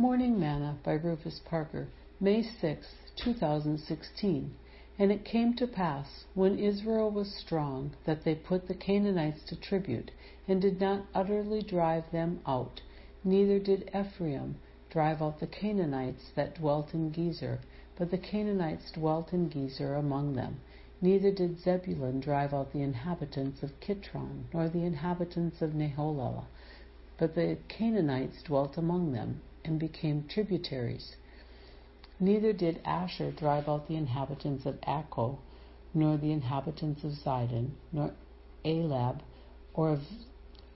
Morning Manna by Rufus Parker, May 6, 2016. And it came to pass, when Israel was strong, that they put the Canaanites to tribute, and did not utterly drive them out. Neither did Ephraim drive out the Canaanites that dwelt in Gezer, but the Canaanites dwelt in Gezer among them. Neither did Zebulun drive out the inhabitants of Kitron, nor the inhabitants of Nahalol, but the Canaanites dwelt among them and became tributaries. Neither did Asher drive out the inhabitants of Acco, nor the inhabitants of Zidon, nor Elab, or of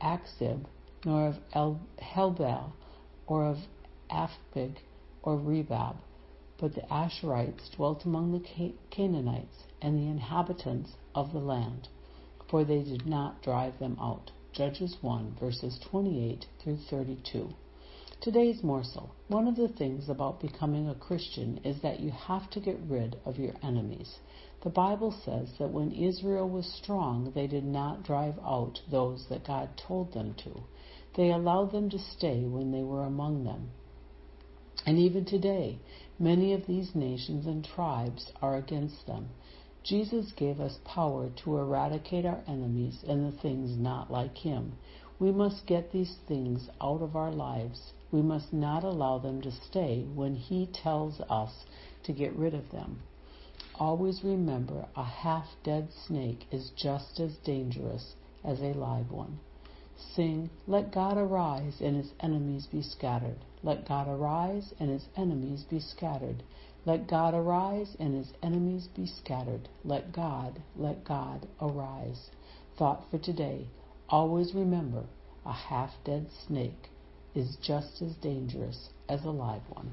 Achzib, nor of El- Helbah, or of Aphik, or Rehob. But the Asherites dwelt among the Canaanites and the inhabitants of the land, for they did not drive them out. Judges 1, verses 28 through 32. Today's morsel. One of the things about becoming a Christian is that you have to get rid of your enemies. The Bible says that when Israel was strong, they did not drive out those that God told them to. They allowed them to stay when they were among them. And even today, many of these nations and tribes are against them. Jesus gave us power to eradicate our enemies and the things not like Him. We must get these things out of our lives we must not allow them to stay when He tells us to get rid of them. Always remember a half dead snake is just as dangerous as a live one. Sing, Let God arise and his enemies be scattered. Let God arise and his enemies be scattered. Let God arise and his enemies be scattered. Let God, let God arise. Thought for today. Always remember a half dead snake is just as dangerous as a live one.